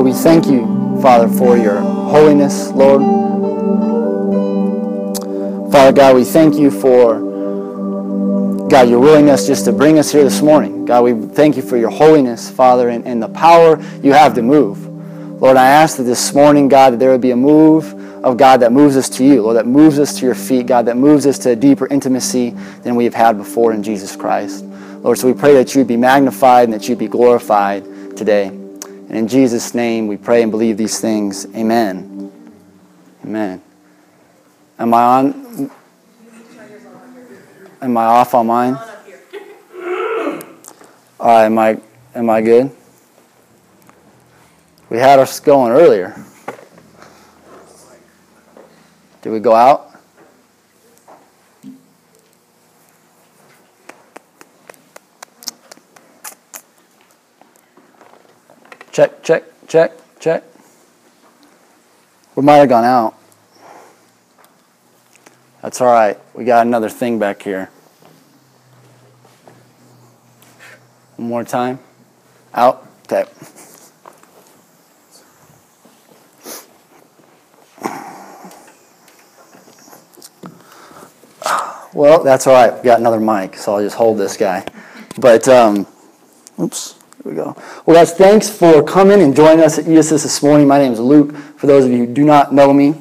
Lord, we thank you, Father, for your holiness, Lord. Father God, we thank you for, God, your willingness just to bring us here this morning. God, we thank you for your holiness, Father, and, and the power you have to move. Lord, I ask that this morning, God, that there would be a move of God that moves us to you, Lord, that moves us to your feet, God, that moves us to a deeper intimacy than we have had before in Jesus Christ. Lord, so we pray that you would be magnified and that you would be glorified today. And in Jesus' name, we pray and believe these things. Amen. Amen. Am I on? Am I off on mine? All right, am I, am I good? We had us going earlier. Did we go out? Check, check, check, check. We might have gone out. That's all right. We got another thing back here. One more time. Out. Okay. Well, that's all right. We got another mic, so I'll just hold this guy. But, um, oops, here we go. Well, guys, thanks for coming and joining us at ESS this morning. My name is Luke, for those of you who do not know me.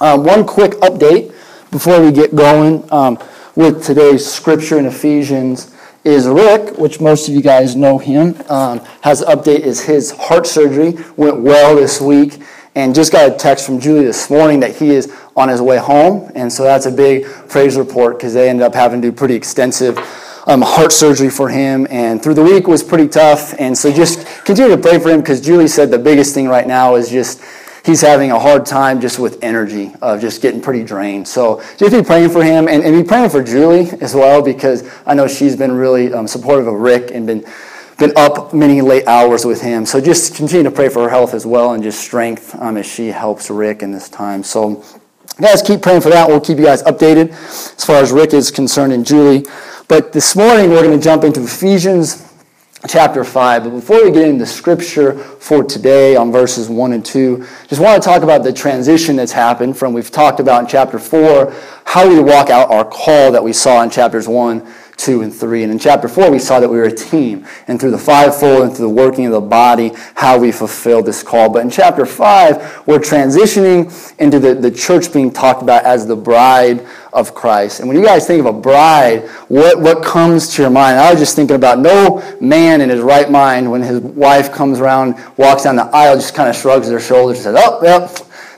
Um, one quick update before we get going um, with today's scripture in Ephesians is Rick, which most of you guys know him, um, has update is his heart surgery went well this week and just got a text from Julie this morning that he is on his way home. And so that's a big praise report because they ended up having to do pretty extensive um, heart surgery for him. And through the week was pretty tough. And so just continue to pray for him because Julie said the biggest thing right now is just he's having a hard time just with energy of just getting pretty drained. So just be praying for him and, and be praying for Julie as well because I know she's been really um, supportive of Rick and been been up many late hours with him. So just continue to pray for her health as well and just strength um, as she helps Rick in this time. So guys, keep praying for that. We'll keep you guys updated as far as Rick is concerned and Julie. But this morning we're going to jump into Ephesians chapter 5. But before we get into scripture for today on verses 1 and 2, just want to talk about the transition that's happened from we've talked about in chapter 4, how we walk out our call that we saw in chapters 1 2 and 3. And in chapter 4, we saw that we were a team. And through the fivefold and through the working of the body, how we fulfilled this call. But in chapter 5, we're transitioning into the, the church being talked about as the bride of Christ. And when you guys think of a bride, what, what comes to your mind? I was just thinking about no man in his right mind when his wife comes around, walks down the aisle, just kind of shrugs their shoulders and says, oh, yep,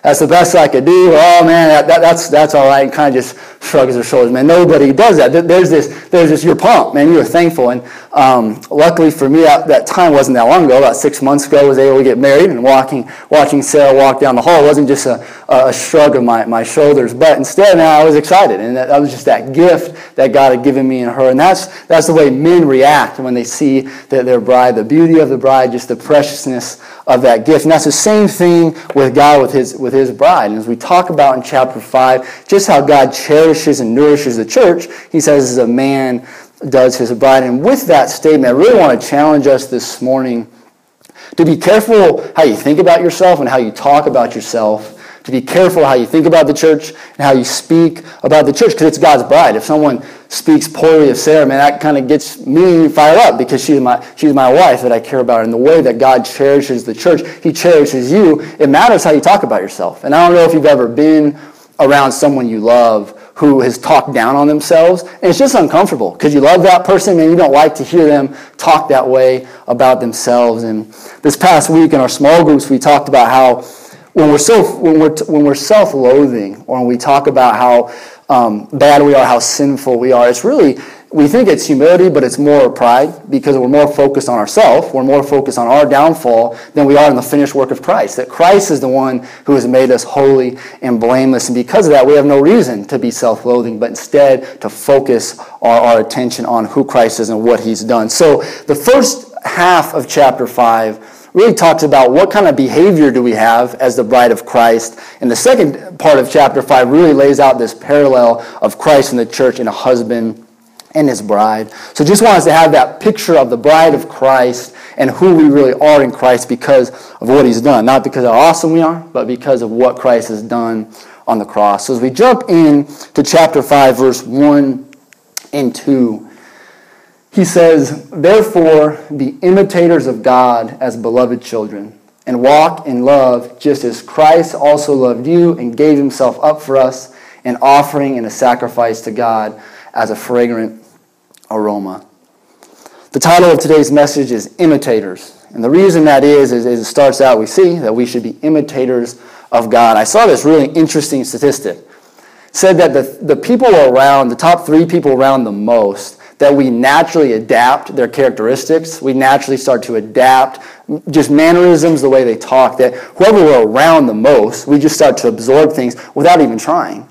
that's the best I could do. Oh man, that, that, that's that's all right. And kind of just shrugs their shoulders. Man, nobody does that. There's this, there's this. You're pumped, man. You are thankful. And um, luckily for me, that time wasn't that long ago. About six months ago, I was able to get married. And walking, watching Sarah walk down the hall wasn't just a, a shrug of my, my shoulders, but instead, man, I was excited. And that, that was just that gift that God had given me and her. And that's that's the way men react when they see that their bride, the beauty of the bride, just the preciousness of that gift. And that's the same thing with God with his with his bride. And as we talk about in chapter five, just how God cherishes and nourishes the church, he says as a man does his bride. And with that statement, I really want to challenge us this morning to be careful how you think about yourself and how you talk about yourself to be careful how you think about the church and how you speak about the church because it's God's bride. If someone speaks poorly of Sarah, man, that kind of gets me fired up because she's my, she's my wife that I care about. And the way that God cherishes the church, He cherishes you. It matters how you talk about yourself. And I don't know if you've ever been around someone you love who has talked down on themselves. And it's just uncomfortable because you love that person and you don't like to hear them talk that way about themselves. And this past week in our small groups, we talked about how when we're, so, when we're, when we're self-loathing or when we talk about how um, bad we are, how sinful we are, it's really, we think it's humility, but it's more pride because we're more focused on ourselves. We're more focused on our downfall than we are in the finished work of Christ. That Christ is the one who has made us holy and blameless. And because of that, we have no reason to be self loathing, but instead to focus our, our attention on who Christ is and what he's done. So the first half of chapter 5 really talks about what kind of behavior do we have as the bride of Christ. And the second part of chapter 5 really lays out this parallel of Christ and the church and a husband and his bride. So just want us to have that picture of the bride of Christ and who we really are in Christ because of what he's done. Not because of how awesome we are, but because of what Christ has done on the cross. So as we jump in to chapter 5, verse 1 and 2, he says, Therefore, be imitators of God as beloved children, and walk in love just as Christ also loved you and gave himself up for us, an offering and a sacrifice to God as a fragrant aroma. The title of today's message is Imitators. And the reason that is, is, it starts out, we see that we should be imitators of God. I saw this really interesting statistic. It said that the, the people around, the top three people around the most, that we naturally adapt their characteristics. We naturally start to adapt just mannerisms, the way they talk, that whoever we're around the most, we just start to absorb things without even trying.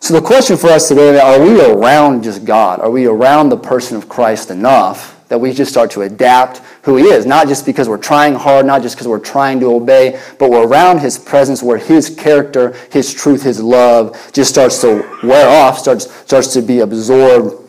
So the question for us today, are we around just God? Are we around the person of Christ enough that we just start to adapt who he is? Not just because we're trying hard, not just because we're trying to obey, but we're around his presence where his character, his truth, his love just starts to wear off, starts, starts to be absorbed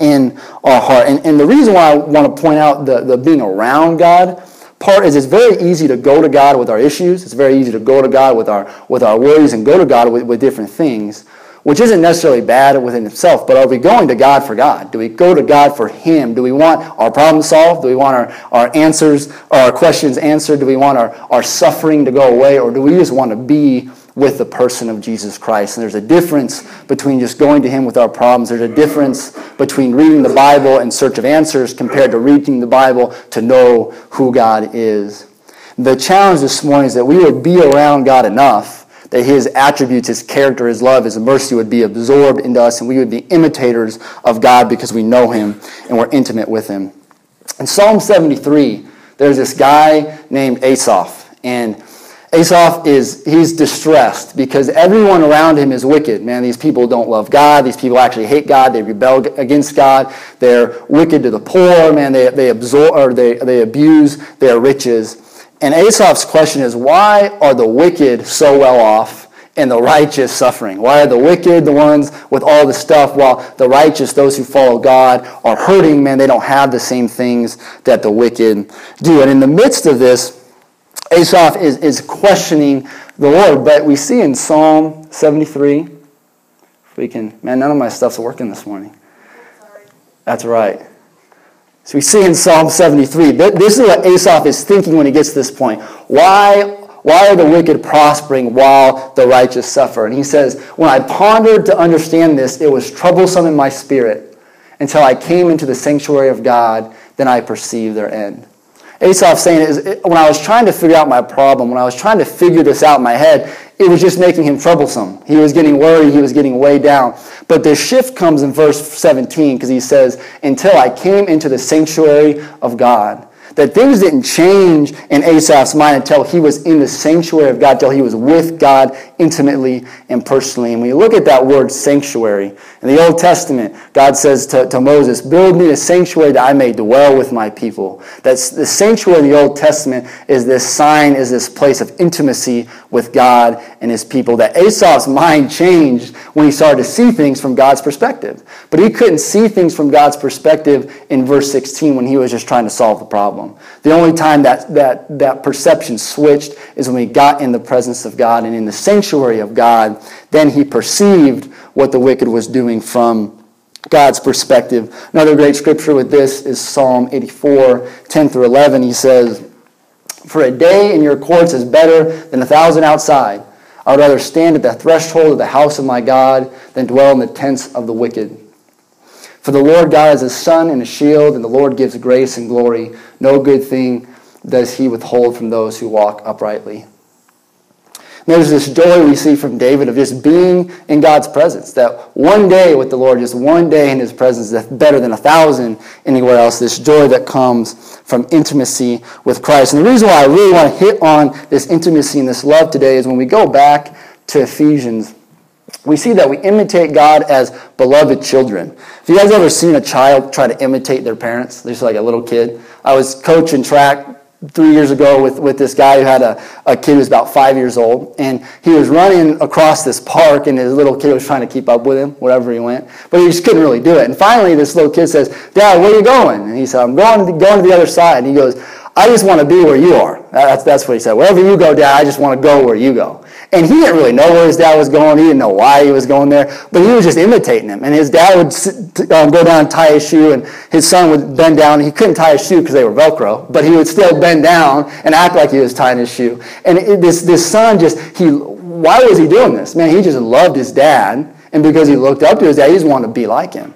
in our heart. And, and the reason why I want to point out the, the being around God part is it's very easy to go to God with our issues. It's very easy to go to God with our, with our worries and go to God with, with different things which isn't necessarily bad within itself, but are we going to God for God? Do we go to God for Him? Do we want our problems solved? Do we want our, our answers our questions answered? Do we want our, our suffering to go away? Or do we just want to be with the person of Jesus Christ? And there's a difference between just going to Him with our problems. There's a difference between reading the Bible in search of answers compared to reading the Bible to know who God is. The challenge this morning is that we would be around God enough that his attributes, his character, his love, his mercy would be absorbed into us and we would be imitators of God because we know him and we're intimate with him. In Psalm 73, there's this guy named Asaph. And Asaph is, he's distressed because everyone around him is wicked. Man, these people don't love God. These people actually hate God. They rebel against God. They're wicked to the poor. Man, they, they absorb, or they, they abuse their riches. And Asaph's question is why are the wicked so well off and the righteous suffering? Why are the wicked the ones with all the stuff while the righteous, those who follow God, are hurting? Man, they don't have the same things that the wicked do. And in the midst of this, Asaph is, is questioning the Lord. But we see in Psalm 73, if we can, man, none of my stuff's working this morning. That's right. So we see in Psalm 73, this is what Asaph is thinking when he gets to this point. Why, why are the wicked prospering while the righteous suffer? And he says, When I pondered to understand this, it was troublesome in my spirit until I came into the sanctuary of God, then I perceived their end. Asaph saying is when I was trying to figure out my problem, when I was trying to figure this out in my head, it was just making him troublesome. He was getting worried, he was getting way down. But the shift comes in verse 17 because he says, Until I came into the sanctuary of God. That things didn't change in Asaph's mind until he was in the sanctuary of God, until he was with God intimately and personally. And when you look at that word sanctuary, in the Old Testament, God says to, to Moses, Build me a sanctuary that I may dwell with my people. That's the sanctuary in the Old Testament is this sign, is this place of intimacy with God and his people. That Asaph's mind changed when he started to see things from God's perspective. But he couldn't see things from God's perspective in verse 16 when he was just trying to solve the problem problem. The only time that, that, that perception switched is when we got in the presence of God and in the sanctuary of God. Then he perceived what the wicked was doing from God's perspective. Another great scripture with this is Psalm 84, 10 through 11. He says, For a day in your courts is better than a thousand outside. I would rather stand at the threshold of the house of my God than dwell in the tents of the wicked. For the Lord God is a sun and a shield, and the Lord gives grace and glory. No good thing does he withhold from those who walk uprightly. there's this joy we see from David of just being in God's presence. That one day with the Lord, just one day in his presence, is better than a thousand anywhere else. This joy that comes from intimacy with Christ. And the reason why I really want to hit on this intimacy and this love today is when we go back to Ephesians we see that we imitate God as beloved children. If you guys ever seen a child try to imitate their parents? They're just like a little kid. I was coaching track three years ago with, with this guy who had a, a kid who was about five years old. And he was running across this park, and his little kid was trying to keep up with him wherever he went. But he just couldn't really do it. And finally, this little kid says, Dad, where are you going? And he said, I'm going to, going to the other side. And he goes, I just want to be where you are. That's, that's what he said. Wherever you go, Dad, I just want to go where you go. And he didn't really know where his dad was going. He didn't know why he was going there. But he was just imitating him. And his dad would sit, um, go down and tie his shoe, and his son would bend down. He couldn't tie his shoe because they were Velcro, but he would still bend down and act like he was tying his shoe. And it, this, this son just, he, why was he doing this? Man, he just loved his dad. And because he looked up to his dad, he just wanted to be like him.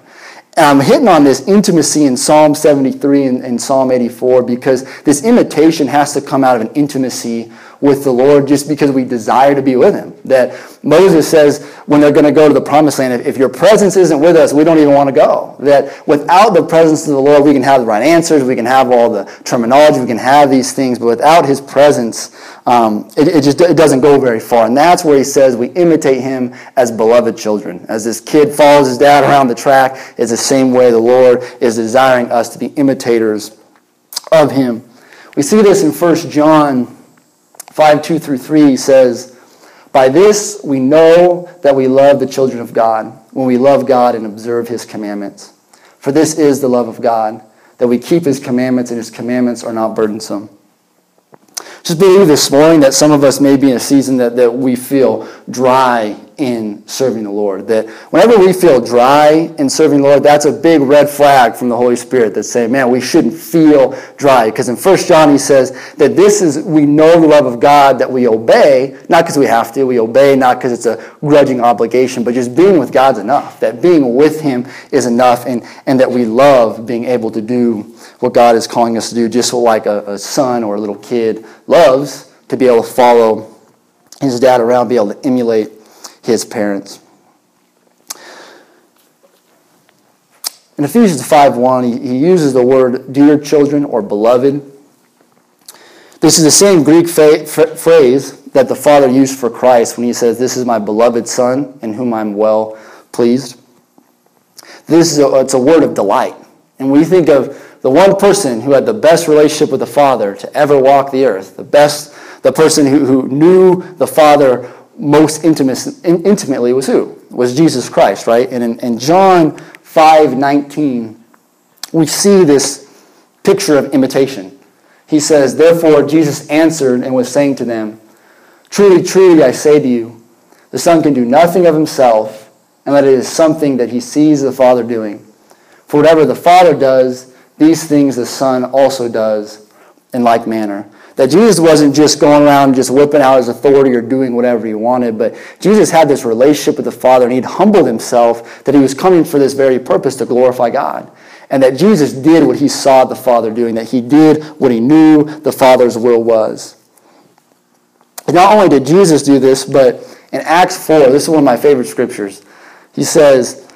I'm hitting on this intimacy in Psalm 73 and, and, Psalm 84 because this imitation has to come out of an intimacy with the Lord just because we desire to be with Him. That Moses says when they're going to go to the promised land, if your presence isn't with us, we don't even want to go. That without the presence of the Lord, we can have the right answers, we can have all the terminology, we can have these things, but without His presence, um, it, it, just it doesn't go very far. And that's where He says we imitate Him as beloved children. As this kid follows his dad around the track, it's the same way the Lord is desiring us to be imitators of Him. We see this in 1 John 5 2 through 3 says, By this we know that we love the children of God, when we love God and observe his commandments. For this is the love of God, that we keep his commandments, and his commandments are not burdensome. Just believe this morning that some of us may be in a season that, that we feel dry in serving the Lord. That whenever we feel dry in serving the Lord, that's a big red flag from the Holy Spirit that's saying, man, we shouldn't feel dry. Because in 1 John, he says that this is, we know the love of God that we obey, not because we have to, we obey not because it's a grudging obligation, but just being with God's enough. That being with Him is enough, and, and that we love being able to do what God is calling us to do, just like a, a son or a little kid loves to be able to follow his dad around, be able to emulate his parents. In Ephesians 5.1, he, he uses the word dear children or beloved. This is the same Greek phrase that the Father used for Christ when he says, This is my beloved Son in whom I'm well pleased. This is a, it's a word of delight. And you think of the one person who had the best relationship with the Father to ever walk the earth, the best, the person who, who knew the Father most intimately was who? Was Jesus Christ, right? And in, in John 5 19, we see this picture of imitation. He says, Therefore, Jesus answered and was saying to them, Truly, truly, I say to you, the Son can do nothing of himself, and that it is something that he sees the Father doing. For whatever the Father does, these things the Son also does in like manner. That Jesus wasn't just going around just whipping out his authority or doing whatever he wanted, but Jesus had this relationship with the Father and he'd humbled himself that he was coming for this very purpose to glorify God. And that Jesus did what he saw the Father doing, that he did what he knew the Father's will was. And not only did Jesus do this, but in Acts 4, this is one of my favorite scriptures. He says,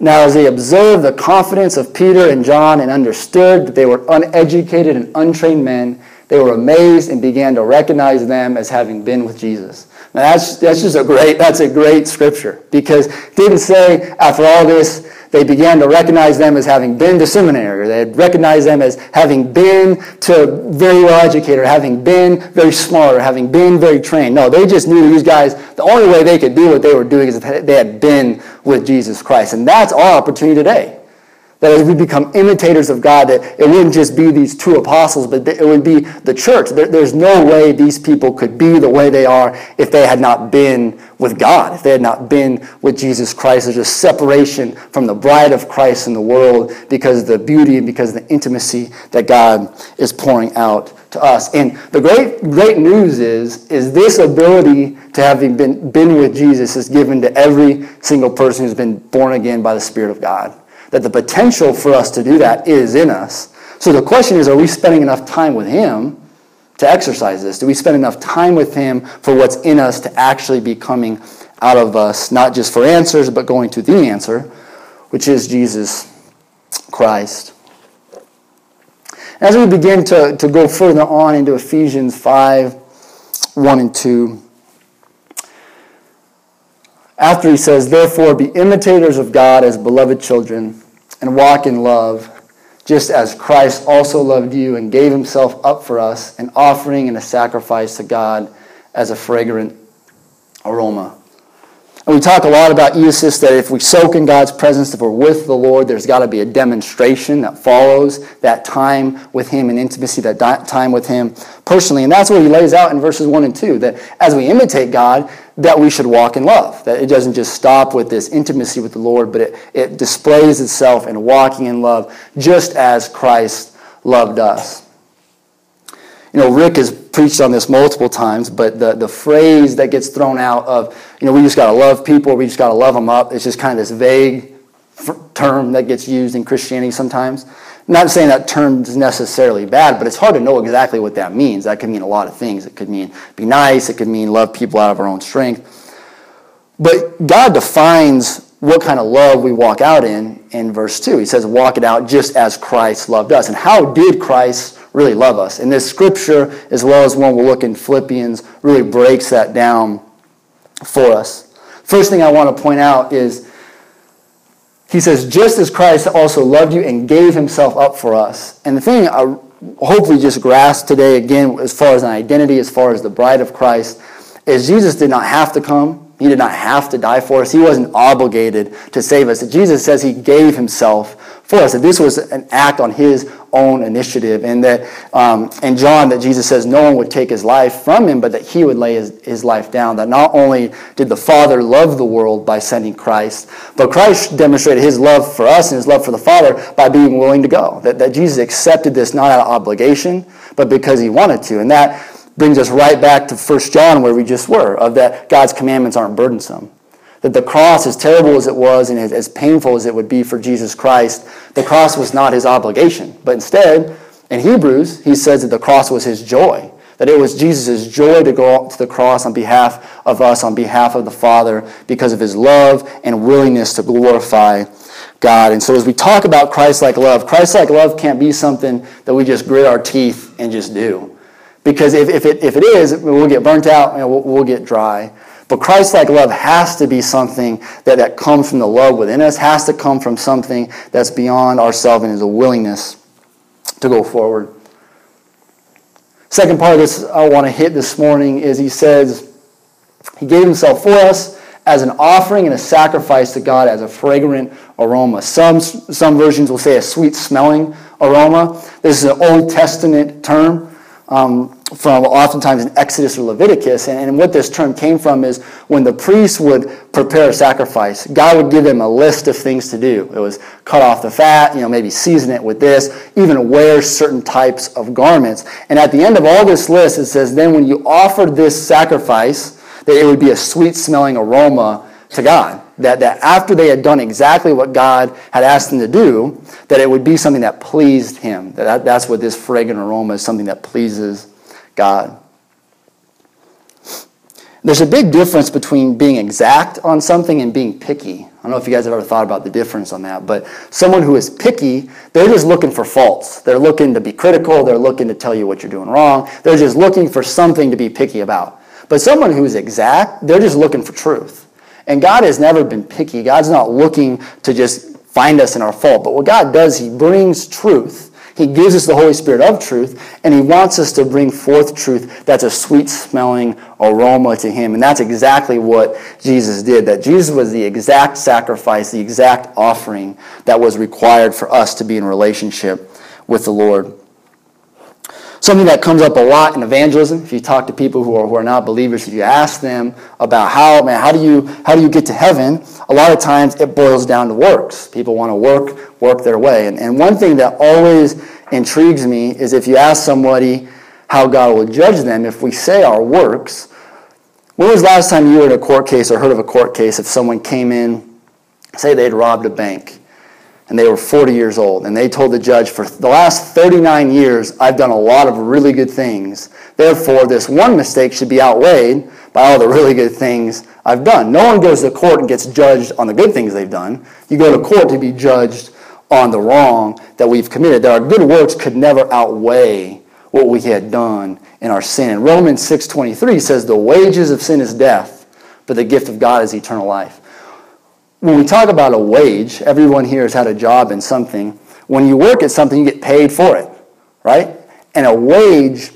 now, as they observed the confidence of Peter and John and understood that they were uneducated and untrained men, they were amazed and began to recognize them as having been with Jesus. Now that's, that's just a great, that's a great scripture because didn't say after all this, they began to recognize them as having been to seminary, or they had recognized them as having been to very well educated, or having been very smart, or having been very trained. No, they just knew these guys, the only way they could do what they were doing is that they had been with Jesus Christ. And that's our opportunity today. That as we become imitators of God, that it wouldn't just be these two apostles, but it would be the church. there's no way these people could be the way they are if they had not been with God, if they had not been with Jesus Christ. There's a separation from the bride of Christ in the world because of the beauty and because of the intimacy that God is pouring out to us. And the great, great news is, is this ability to having been, been with Jesus is given to every single person who's been born again by the Spirit of God that the potential for us to do that is in us. So the question is, are we spending enough time with Him to exercise this? Do we spend enough time with Him for what's in us to actually be coming out of us, not just for answers, but going to the answer, which is Jesus Christ? As we begin to, to go further on into Ephesians 5 1 and 2, after he says, Therefore, be imitators of God as beloved children and walk in love, just as Christ also loved you and gave himself up for us, an offering and a sacrifice to God as a fragrant aroma. And we talk a lot about eosis that if we soak in God's presence, if we're with the Lord, there's got to be a demonstration that follows that time with Him and intimacy, that time with Him personally. And that's what He lays out in verses 1 and 2 that as we imitate God, that we should walk in love. That it doesn't just stop with this intimacy with the Lord, but it, it displays itself in walking in love, just as Christ loved us. You know, Rick has preached on this multiple times, but the, the phrase that gets thrown out of, you know, we just got to love people, we just got to love them up, it's just kind of this vague term that gets used in Christianity sometimes. Not saying that term is necessarily bad, but it's hard to know exactly what that means. That could mean a lot of things. It could mean be nice, it could mean love people out of our own strength. But God defines what kind of love we walk out in in verse 2. He says, Walk it out just as Christ loved us. And how did Christ really love us. And this scripture, as well as one we'll look in Philippians, really breaks that down for us. First thing I want to point out is he says, just as Christ also loved you and gave himself up for us. And the thing I hopefully just grasp today, again, as far as an identity, as far as the bride of Christ, is Jesus did not have to come. He did not have to die for us. He wasn't obligated to save us. Jesus says he gave himself for us. That this was an act on his own initiative. And that um, in John, that Jesus says no one would take his life from him, but that he would lay his, his life down. That not only did the Father love the world by sending Christ, but Christ demonstrated his love for us and his love for the Father by being willing to go. That, that Jesus accepted this not out of obligation, but because he wanted to. And that brings us right back to 1 John where we just were, of that God's commandments aren't burdensome. That the cross, as terrible as it was and as painful as it would be for Jesus Christ, the cross was not his obligation. But instead, in Hebrews, he says that the cross was his joy. That it was Jesus' joy to go to the cross on behalf of us, on behalf of the Father, because of his love and willingness to glorify God. And so as we talk about Christ-like love, Christ-like love can't be something that we just grit our teeth and just do. Because if, if, it, if it is, we'll get burnt out and we'll, we'll get dry. But Christ like love has to be something that, that comes from the love within us, has to come from something that's beyond ourselves and is a willingness to go forward. Second part of this I want to hit this morning is he says, He gave Himself for us as an offering and a sacrifice to God as a fragrant aroma. Some, some versions will say a sweet smelling aroma. This is an Old Testament term um, from oftentimes in Exodus or Leviticus. And, and, what this term came from is when the priest would prepare a sacrifice, God would give them a list of things to do. It was cut off the fat, you know, maybe season it with this, even wear certain types of garments. And at the end of all this list, it says, then when you offered this sacrifice, that it would be a sweet smelling aroma to God. That, that after they had done exactly what God had asked them to do, that it would be something that pleased Him. That, that's what this fragrant aroma is something that pleases God. There's a big difference between being exact on something and being picky. I don't know if you guys have ever thought about the difference on that, but someone who is picky, they're just looking for faults. They're looking to be critical, they're looking to tell you what you're doing wrong. They're just looking for something to be picky about. But someone who's exact, they're just looking for truth. And God has never been picky. God's not looking to just find us in our fault. But what God does, He brings truth. He gives us the Holy Spirit of truth, and He wants us to bring forth truth that's a sweet smelling aroma to Him. And that's exactly what Jesus did. That Jesus was the exact sacrifice, the exact offering that was required for us to be in relationship with the Lord. Something that comes up a lot in evangelism, if you talk to people who are, who are not believers, if you ask them about how, man, how do you how do you get to heaven? A lot of times it boils down to works. People want to work, work their way. And, and one thing that always intrigues me is if you ask somebody how God will judge them, if we say our works, when was the last time you were in a court case or heard of a court case if someone came in, say they'd robbed a bank, and they were 40 years old. And they told the judge, for the last 39 years, I've done a lot of really good things. Therefore, this one mistake should be outweighed by all the really good things I've done. No one goes to court and gets judged on the good things they've done. You go to court to be judged on the wrong that we've committed. That our good works could never outweigh what we had done in our sin. And Romans 6.23 says, the wages of sin is death, but the gift of God is eternal life when we talk about a wage, everyone here has had a job in something. When you work at something, you get paid for it, right? And a wage,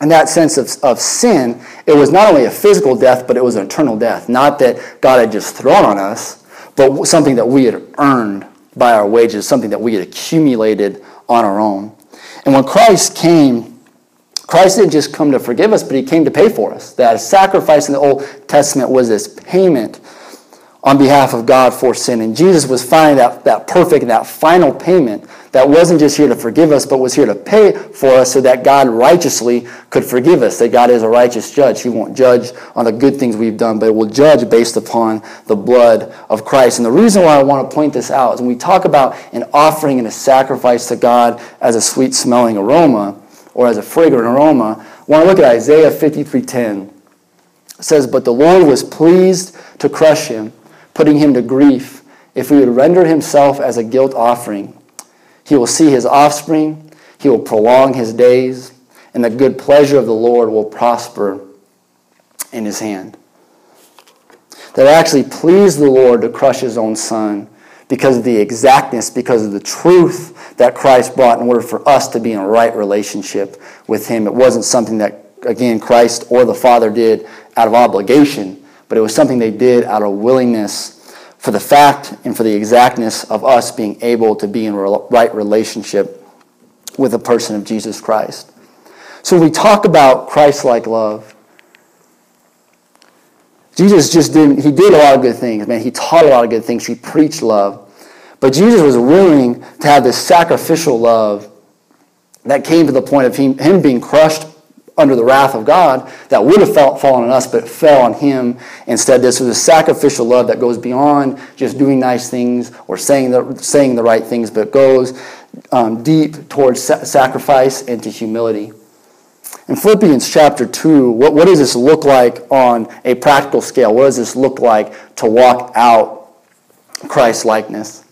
in that sense of, of sin, it was not only a physical death, but it was an eternal death. Not that God had just thrown on us, but something that we had earned by our wages, something that we had accumulated on our own. And when Christ came, Christ didn't just come to forgive us, but he came to pay for us. That sacrifice in the Old Testament was this payment on behalf of God for sin. And Jesus was finally that, that perfect, that final payment that wasn't just here to forgive us, but was here to pay for us so that God righteously could forgive us. That God is a righteous judge. He won't judge on the good things we've done, but will judge based upon the blood of Christ. And the reason why I want to point this out is when we talk about an offering and a sacrifice to God as a sweet smelling aroma or as a fragrant aroma, I want to look at Isaiah 53:10. It says, But the Lord was pleased to crush him putting him to grief, if he would render himself as a guilt offering. He will see his offspring, he will prolong his days, and the good pleasure of the Lord will prosper in his hand. That actually pleased the Lord to crush his own son because of the exactness, because of the truth that Christ brought in order for us to be in a right relationship with him. It wasn't something that, again, Christ or the Father did out of obligation but it was something they did out of willingness for the fact and for the exactness of us being able to be in right relationship with the person of Jesus Christ. So we talk about Christ-like love. Jesus just didn't, he did a lot of good things, man. He taught a lot of good things. He preached love. But Jesus was willing to have this sacrificial love that came to the point of him, him being crushed under the wrath of God that would have fallen on us, but it fell on him instead. This was a sacrificial love that goes beyond just doing nice things or saying the, saying the right things, but goes um, deep towards sa- sacrifice and to humility. In Philippians chapter 2, what, what does this look like on a practical scale? What does this look like to walk out Christ likeness?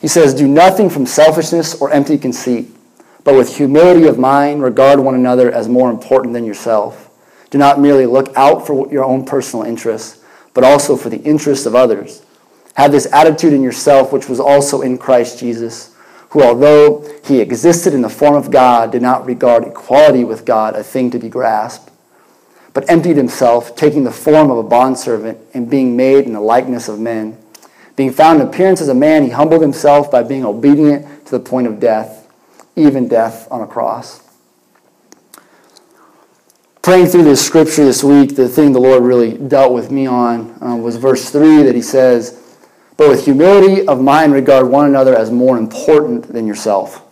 He says, Do nothing from selfishness or empty conceit but with humility of mind, regard one another as more important than yourself. Do not merely look out for your own personal interests, but also for the interests of others. Have this attitude in yourself, which was also in Christ Jesus, who, although he existed in the form of God, did not regard equality with God a thing to be grasped, but emptied himself, taking the form of a bondservant and being made in the likeness of men. Being found in appearance as a man, he humbled himself by being obedient to the point of death even death on a cross. Praying through this scripture this week, the thing the Lord really dealt with me on uh, was verse 3 that he says, But with humility of mind, regard one another as more important than yourself.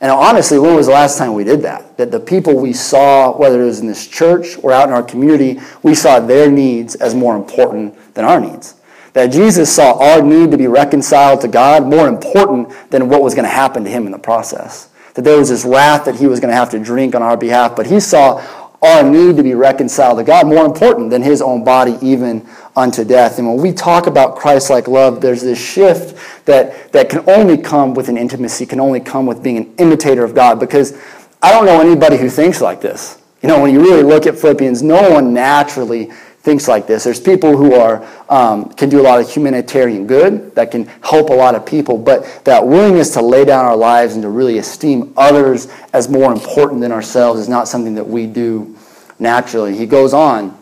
And honestly, when was the last time we did that? That the people we saw, whether it was in this church or out in our community, we saw their needs as more important than our needs. That Jesus saw our need to be reconciled to God more important than what was going to happen to him in the process that there was this wrath that he was going to have to drink on our behalf, but he saw our need to be reconciled to God more important than his own body, even unto death. And when we talk about Christ like love, there's this shift that, that can only come with an intimacy, can only come with being an imitator of God, because I don't know anybody who thinks like this. You know, when you really look at Philippians, no one naturally thinks like this. There's people who are um, can do a lot of humanitarian good that can help a lot of people, but that willingness to lay down our lives and to really esteem others as more important than ourselves is not something that we do naturally. He goes on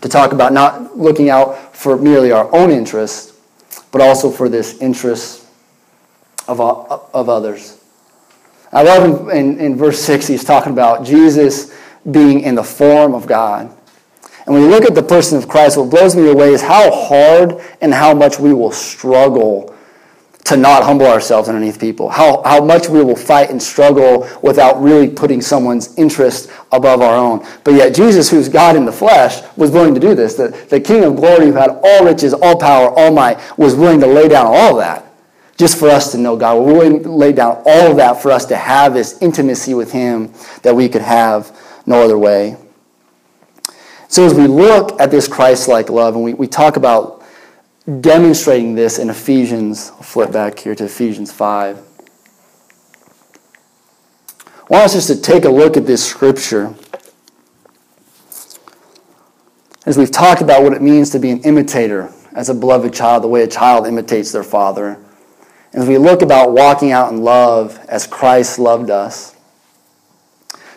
to talk about not looking out for merely our own interests, but also for this interest of, of others. I love in, in, in verse 6, he's talking about Jesus being in the form of God. And when you look at the person of Christ, what blows me away is how hard and how much we will struggle to not humble ourselves underneath people. How, how much we will fight and struggle without really putting someone's interest above our own. But yet Jesus, who's God in the flesh, was willing to do this. The, the King of glory who had all riches, all power, all might, was willing to lay down all that just for us to know God. We're willing to lay down all of that for us to have this intimacy with him that we could have no other way. So as we look at this Christ-like love, and we, we talk about demonstrating this in Ephesians, I'll flip back here to Ephesians 5. I want us just to take a look at this scripture. As we've talked about what it means to be an imitator as a beloved child, the way a child imitates their father. And as we look about walking out in love as Christ loved us,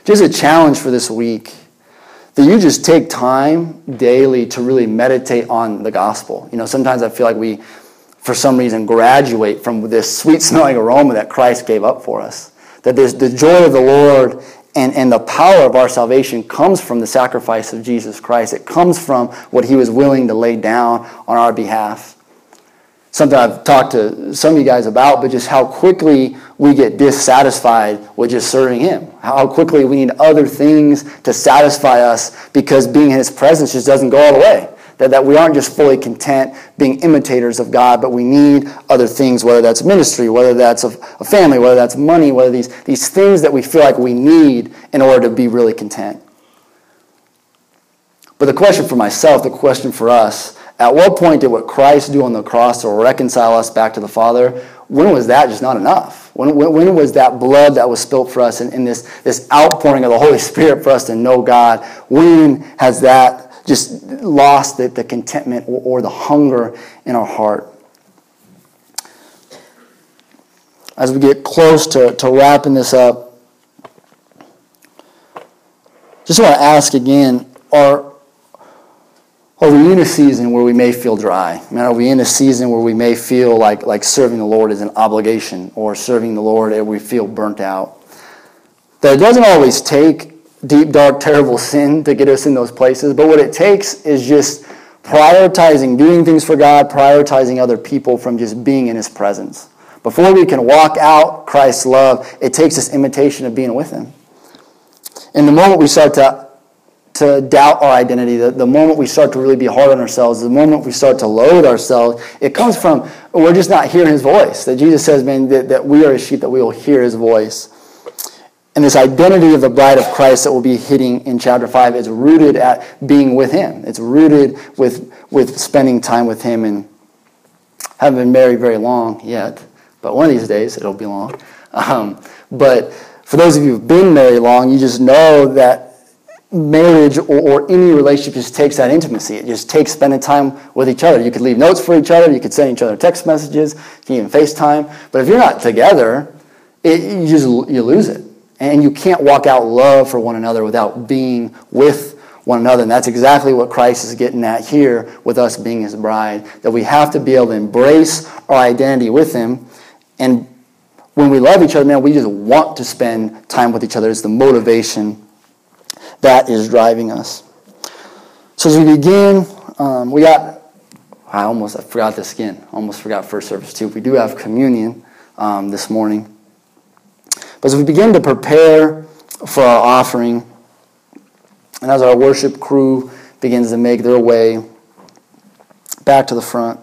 just a challenge for this week that you just take time daily to really meditate on the gospel. You know, sometimes I feel like we, for some reason, graduate from this sweet smelling aroma that Christ gave up for us. That there's the joy of the Lord and, and the power of our salvation comes from the sacrifice of Jesus Christ. It comes from what he was willing to lay down on our behalf. Something I've talked to some of you guys about, but just how quickly we get dissatisfied with just serving him. How quickly we need other things to satisfy us because being in his presence just doesn't go all the way. That, that we aren't just fully content being imitators of God, but we need other things, whether that's ministry, whether that's a, a family, whether that's money, whether these, these things that we feel like we need in order to be really content. But the question for myself, the question for us, at what point did what Christ do on the cross to reconcile us back to the Father, when was that just not enough? When, when, when was that blood that was spilt for us and, and this, this outpouring of the Holy Spirit for us to know God, when has that just lost the, the contentment or, or the hunger in our heart. As we get close to, to wrapping this up, just want to ask again are, are we in a season where we may feel dry? I mean, are we in a season where we may feel like, like serving the Lord is an obligation or serving the Lord and we feel burnt out? That it doesn't always take deep, dark, terrible sin to get us in those places. But what it takes is just prioritizing doing things for God, prioritizing other people from just being in His presence. Before we can walk out Christ's love, it takes this imitation of being with Him. And the moment we start to, to doubt our identity, the, the moment we start to really be hard on ourselves, the moment we start to load ourselves, it comes from we're just not hearing His voice. That Jesus says, man, that, that we are a sheep, that we will hear His voice. And this identity of the bride of Christ that we'll be hitting in chapter 5 is rooted at being with Him. It's rooted with, with spending time with Him and haven't been married very long yet, but one of these days it'll be long. Um, but for those of you who've been married long, you just know that marriage or, or, any relationship just takes that intimacy. It just takes spending time with each other. You could leave notes for each other, you could send each other text messages, you can even FaceTime. But if you're not together, it, you just you lose it. And you can't walk out love for one another without being with one another. And that's exactly what Christ is getting at here with us being his bride. That we have to be able to embrace our identity with him. And when we love each other, man, we just want to spend time with each other. It's the motivation that is driving us. So as we begin, um, we got, I almost I forgot this again. Almost forgot first service too. We do have communion um, this morning. But as we begin to prepare for our offering, and as our worship crew begins to make their way back to the front,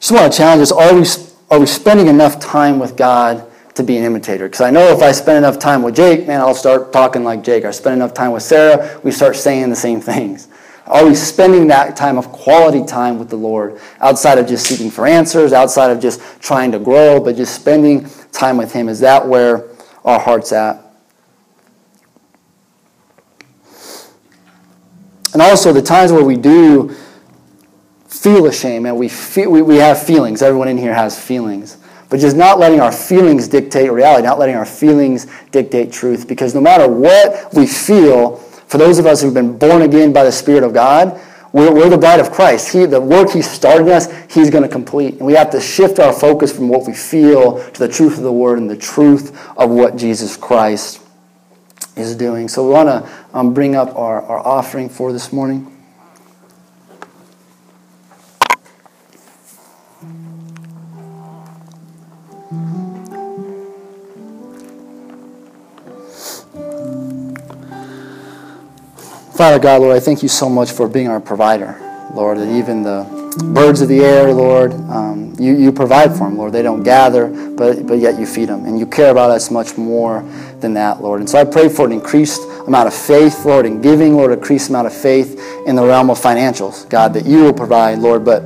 just want to challenge us are we, are we spending enough time with God to be an imitator? Because I know if I spend enough time with Jake, man, I'll start talking like Jake. I spend enough time with Sarah, we start saying the same things. Are we spending that time of quality time with the Lord outside of just seeking for answers, outside of just trying to grow, but just spending time with Him? Is that where our heart's at? And also the times where we do feel ashamed and we, feel, we, we have feelings. Everyone in here has feelings. But just not letting our feelings dictate reality, not letting our feelings dictate truth. Because no matter what we feel, for those of us who've been born again by the Spirit of God, we're, we're the bride of Christ. He, the work He started in us, He's going to complete. And we have to shift our focus from what we feel to the truth of the Word and the truth of what Jesus Christ is doing. So we want to um, bring up our, our offering for this morning. Father God, Lord, I thank you so much for being our provider, Lord, that even the birds of the air, Lord, um, you, you provide for them, Lord. They don't gather, but, but yet you feed them. And you care about us much more than that, Lord. And so I pray for an increased amount of faith, Lord, in giving, Lord, increased amount of faith in the realm of financials, God, that you will provide, Lord. But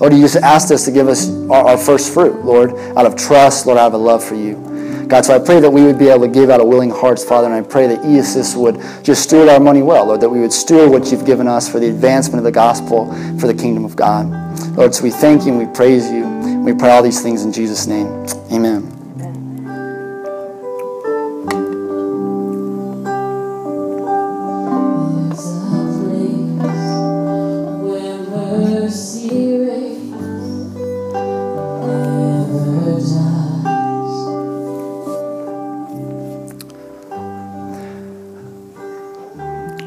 Lord, you just asked us to give us our, our first fruit, Lord, out of trust, Lord, out of a love for you. God, so I pray that we would be able to give out of willing hearts, Father, and I pray that e-assist would just steward our money well, Lord, that we would steward what you've given us for the advancement of the gospel, for the kingdom of God. Lord, so we thank you and we praise you. We pray all these things in Jesus' name. Amen.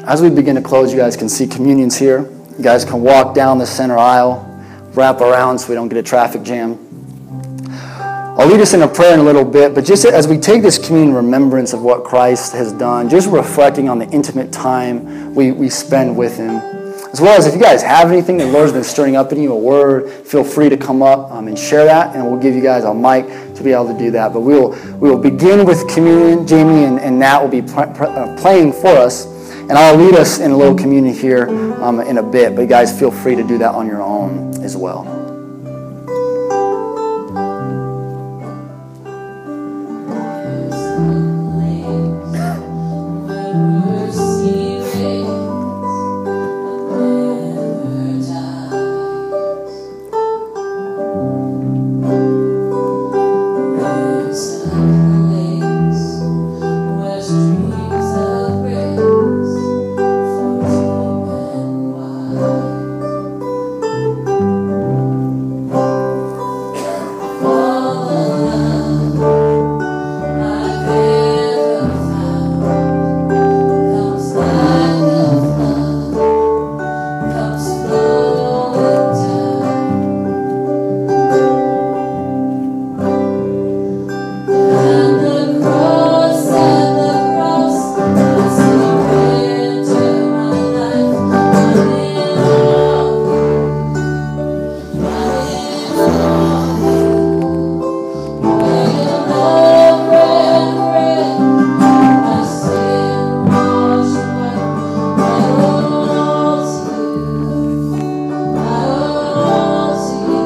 As we begin to close, you guys can see communions here. You guys can walk down the center aisle, wrap around so we don't get a traffic jam. I'll lead us in a prayer in a little bit, but just as we take this communion remembrance of what Christ has done, just reflecting on the intimate time we, we spend with Him. As well as if you guys have anything the Lord's been stirring up in you, a word, feel free to come up um, and share that, and we'll give you guys a mic to be able to do that. But we will, we will begin with communion. Jamie and, and Nat will be pl- uh, playing for us. And I'll lead us in a little communion here um, in a bit, but you guys, feel free to do that on your own as well.